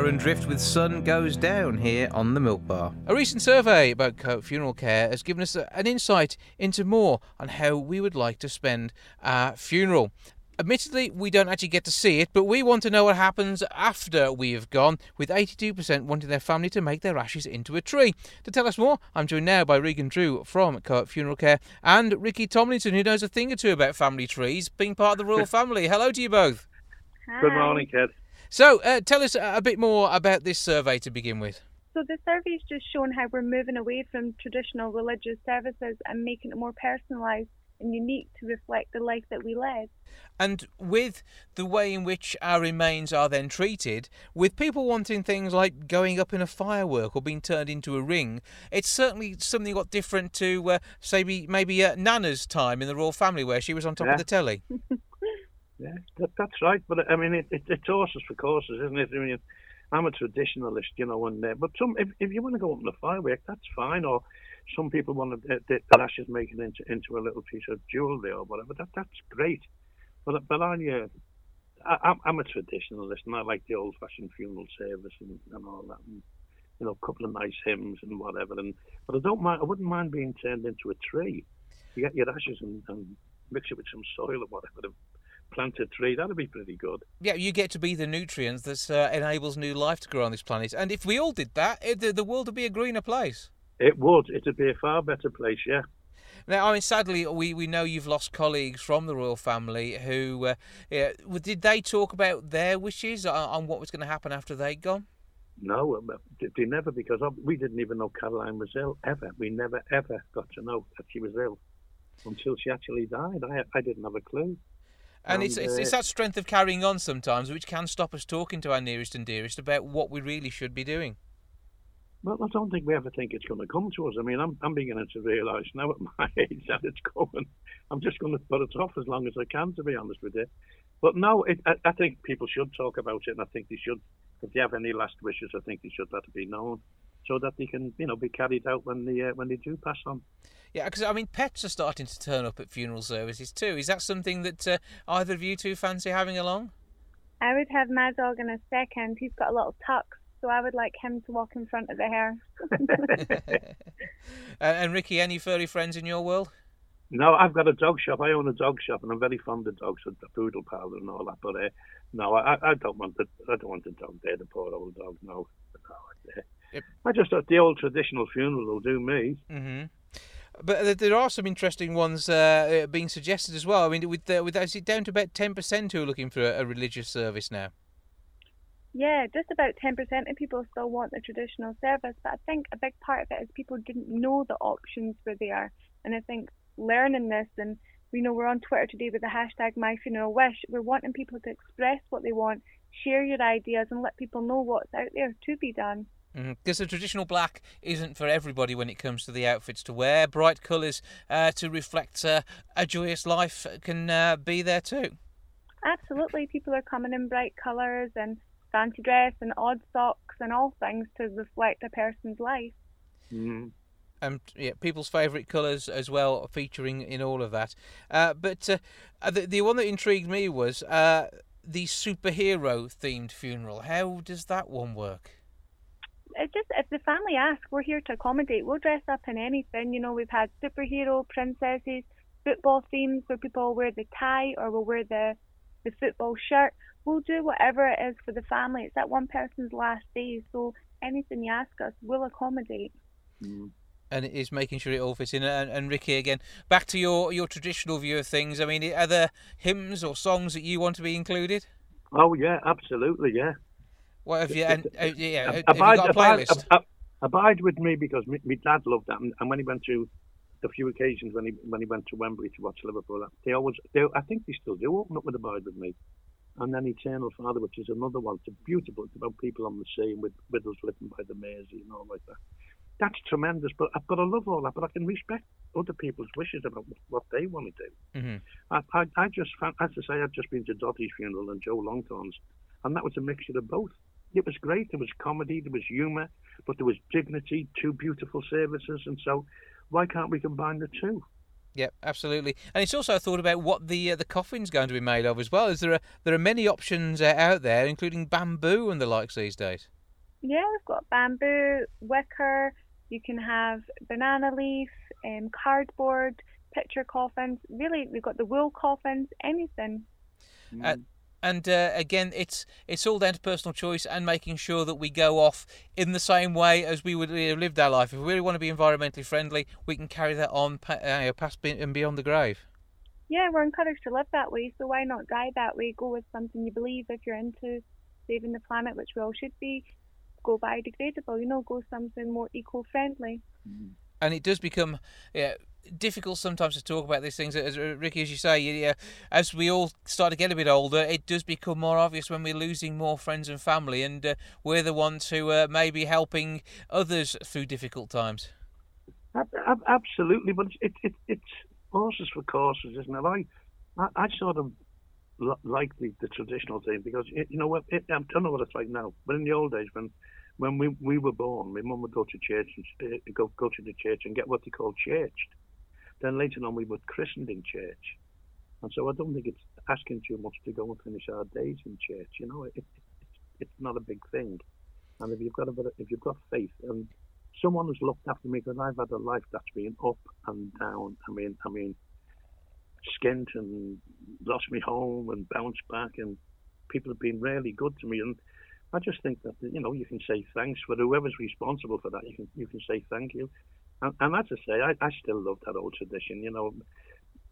Aaron Drift with Sun Goes Down here on the Milk Bar. A recent survey about Co-op Funeral Care has given us an insight into more on how we would like to spend our funeral. Admittedly, we don't actually get to see it, but we want to know what happens after we have gone, with 82% wanting their family to make their ashes into a tree. To tell us more, I'm joined now by Regan Drew from Co-op Funeral Care and Ricky Tomlinson, who knows a thing or two about family trees, being part of the Royle family. Hello to you both. Good morning, Kid. So, uh, tell us a bit more about this survey to begin with. So the survey's just shown how we're moving away from traditional religious services and making it more personalised and unique to reflect the life that we led. And with the way in which our remains are then treated, with people wanting things like going up in a firework or being turned into a ring, it's certainly something got different to, uh, say, maybe uh, Nana's time in the Royle Family where she was on top Yeah. of the telly. Yeah, that, that's right. But I mean, it, it, it's horses for courses, isn't it? I mean, I'm a traditionalist, you know, and uh, but some if, if you want to go up in the firework, that's fine. Or some people want to uh, the, the ashes make it into into a little piece of jewellery or whatever. That that's great. But but I, uh, I I'm- I'm a traditionalist, and I like the old-fashioned funeral service and, and all that. And, you know, a couple of nice hymns and whatever. And but I don't mind. I wouldn't mind being turned into a tree. You get your ashes and, and mix it with some soil or whatever. And plant a tree. That'd be pretty good. Yeah, you get to be the nutrients that uh, enables new life to grow on this planet. And if we all did that, it, the, the world would be a greener place. It would. It'd be a far better place. Yeah. Now, I mean, sadly, we, we know you've lost colleagues from the Royle Family who uh, yeah, did they talk about their wishes on, on what was going to happen after they'd gone? No, um, they- they never because we didn't even know Caroline was ill ever. We never ever got to know that she was ill until she actually died. I I didn't have a clue. And, it's, it's, uh, it's that strength of carrying on sometimes which can stop us talking to our nearest and dearest about what we really should be doing. Well, I don't think we ever think it's going to come to us. I mean, I'm I'm beginning to realise now at my age that it's coming. I'm just going to put it off as long as I can, to be honest with you. But no, it, I, I think people should talk about it, and I think they should. If they have any last wishes, I think they should let it be known, so that they can, you know, be carried out when they uh, when they do pass on. Yeah, because I mean, pets are starting to turn up at funeral services too. Is that something that uh, either of you two fancy having along? I would have my dog in a second. He's got a little tux, so I would like him to walk in front of the hair. Uh, and Ricky, any furry friends in your world? No, I've got a dog shop. I own a dog shop, and I'm very fond of dogs, a poodle powder and all that. But uh, no, I, I don't want the I don't want the dog there, the poor old dog. No, no uh, I just thought the old traditional funeral will do me. hmm But there are some interesting ones uh, uh, being suggested as well. I mean, with uh, with is it down to about ten percent who are looking for a, a religious service now? Yeah, just about 10% of people still want the traditional service, but I think a big part of it is people didn't know the options were there. And I think learning this, and we know we're on Twitter today with the hashtag MyFuneralWish, we're wanting people to express what they want, share your ideas, and let people know what's out there to be done. Because the traditional black isn't for everybody when it comes to the outfits to wear. Bright colours uh, to reflect uh, a joyous life can uh, be there too. Absolutely, people are coming in bright colours and fancy dress and odd socks and all things to reflect a person's life. And yeah, people's favourite colours as well, featuring in all of that. Uh, but uh, uh, the the one that intrigued me was uh, the superhero themed funeral. How does that one work? It just if the family ask, we're here to accommodate. We'll dress up in anything. You know, we've had superhero, princesses, football themes where people wear the tie or will wear the the football shirt. We'll do whatever it is for the family. It's that one person's last day, so anything you ask us, we'll accommodate. Mm-hmm. And it is making sure it all fits in. And, and Ricky, again, back to your, your traditional view of things. I mean, are there hymns or songs that you want to be included? Oh yeah, absolutely, yeah. What have you? And, uh, yeah, have you abide, got a playlist? ab- ab- abide with me because my, my dad loved that, and, and when he went to the few occasions when he when he went to Wembley to watch Liverpool, they always they, I think they still do open up with Abide with me, and then Eternal Father, which is another one. It's a beautiful. It's about people on the sea and with widows living by the Mersey and all like that. That's tremendous, but but I love all that. But I can respect other people's wishes about what they want to do. hmm I, I, I just found, as I say, I've just been to Dottie's funeral and Joe Longthorne's, and that was a mixture of both. It was great. There was comedy, there was humour, but there was dignity, two beautiful services, and so why can't we combine the two? Yep, absolutely. And it's also thought about what the uh, the coffin's going to be made of as well. Is there a, there are many options uh, out there, including bamboo and the likes these days. Yeah, we've got bamboo, wicker. You can have banana leaf, um, cardboard, picture coffins. Really, we've got the wool coffins. Anything. Uh, and uh, again, it's it's all down to personal choice and making sure that we go off in the same way as we would have lived our life. If we really want to be environmentally friendly, we can carry that on uh, past and beyond the grave. Yeah, we're encouraged to live that way. So why not die that way? Go with something you believe. If you're into saving the planet, which we all should be, go biodegradable. You know, go something more eco-friendly. and it does become yeah, difficult sometimes to talk about these things. As uh, Ricky, as you say, yeah, as we all start to get a bit older, it does become more obvious when we're losing more friends and family, and uh, we're the ones who uh, may be helping others through difficult times. Ab- ab- absolutely, but it's it, it, it's horses for courses, isn't it? I I, I sort of like the, the traditional thing because it, you know what it, I don't know what it's like now, but in the old days when when we, we were born, my mum would go to church and uh, go go to the church and get what they call churched. Then later on, we were christened in church, and so I don't think it's asking too much to go and finish our days in church. You know, it, it, it's not a big thing, and if you've got a bit, of, if you've got faith and someone who's looked after me because I've had a life that's been up and down. I mean, I mean, skint and lost me home and bounced back, and people have been really good to me. And I just think that you know you can say thanks for whoever's responsible for that. You can you can say thank you. And, and as I say, I, I still love that old tradition. You know,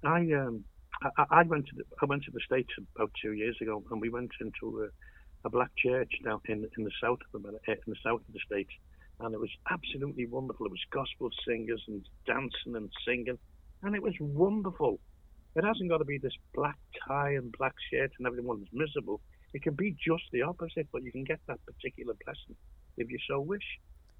I um I, I went to the I went to the states about two years ago, and we went into a, a black church down in in the south of the in the south of the states, and it was absolutely wonderful. It was gospel singers and dancing and singing, and it was wonderful. It hasn't got to be this black tie and black shirt and everyone's miserable. It can be just the opposite, but you can get that particular blessing if you so wish.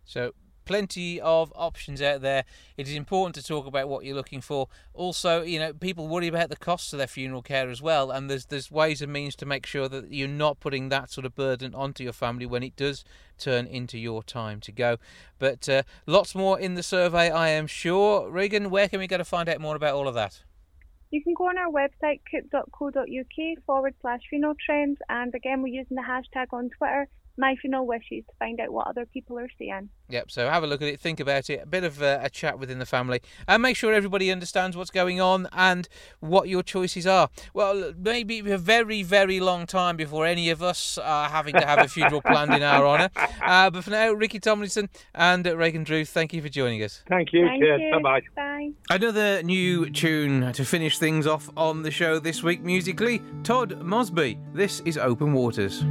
So plenty of options out there. It is important to talk about what you're looking for. Also, you know, people worry about the costs of their funeral care as well, and there's there's ways and means to make sure that you're not putting that sort of burden onto your family when it does turn into your time to go. But uh, lots more in the survey, I am sure. Regan, where can we go to find out more about all of that? You can go on our website, coop.co.uk forward slash funeral trends, and again, we're using the hashtag on Twitter, my funeral wishes, to find out what other people are saying. Yep, so have a look at it, think about it, a bit of uh, a chat within the family, and make sure everybody understands what's going on and what your choices are. Well, maybe a very, very long time before any of us are having to have a funeral planned in our honour. Uh, but for now, Ricky Tomlinson and Reagan Drew, thank you for joining us. Thank you. Thank Cheers. you. Bye bye. Bye. Another new tune to finish things off on the show this week musically Todd Mosby. This is Open Waters.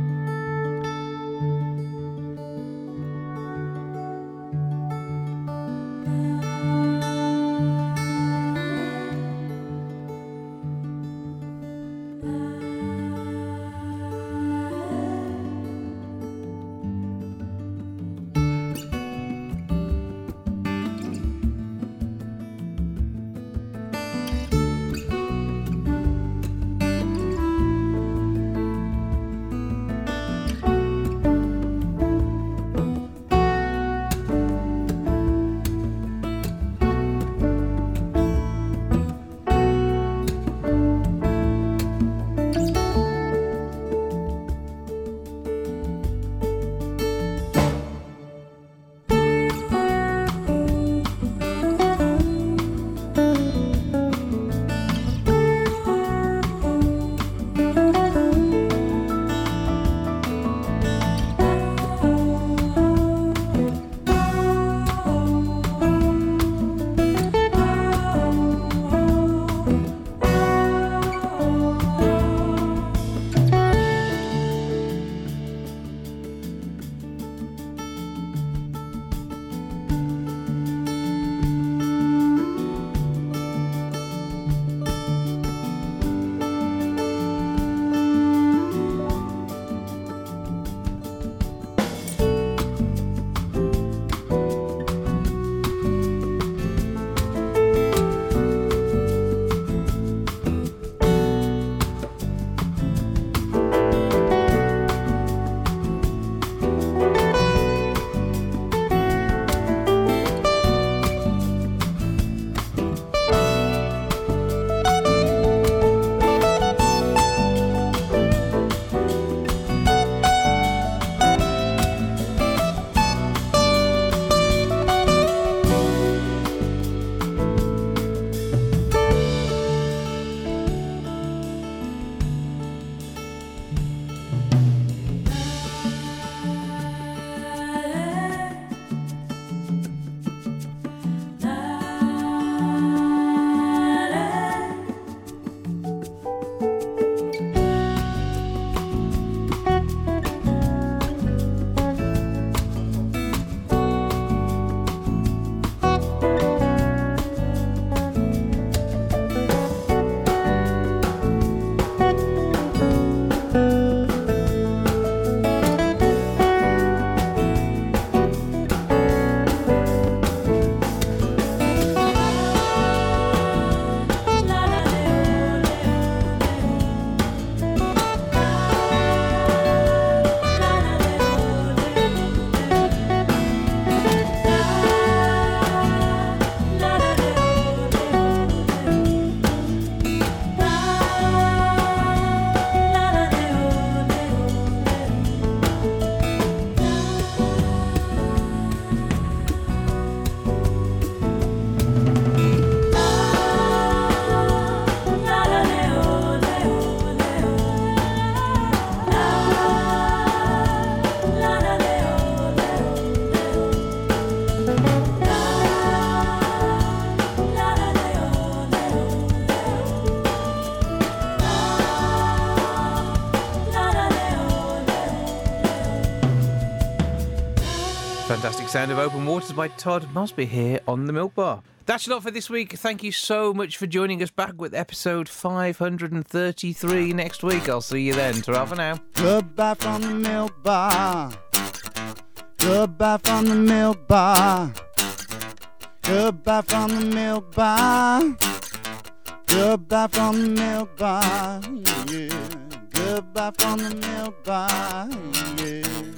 Fantastic sound of Open Waters by Todd Mosby here on the Milk Bar. That's a lot for this week. Thank you so much for joining us back with episode 533 next week. I'll see you then. Ta for now. Goodbye from the milk bar. Goodbye from the milk bar. Goodbye from the milk bar. Goodbye from the milk bar. Yeah. Goodbye from the milk bar. Yeah.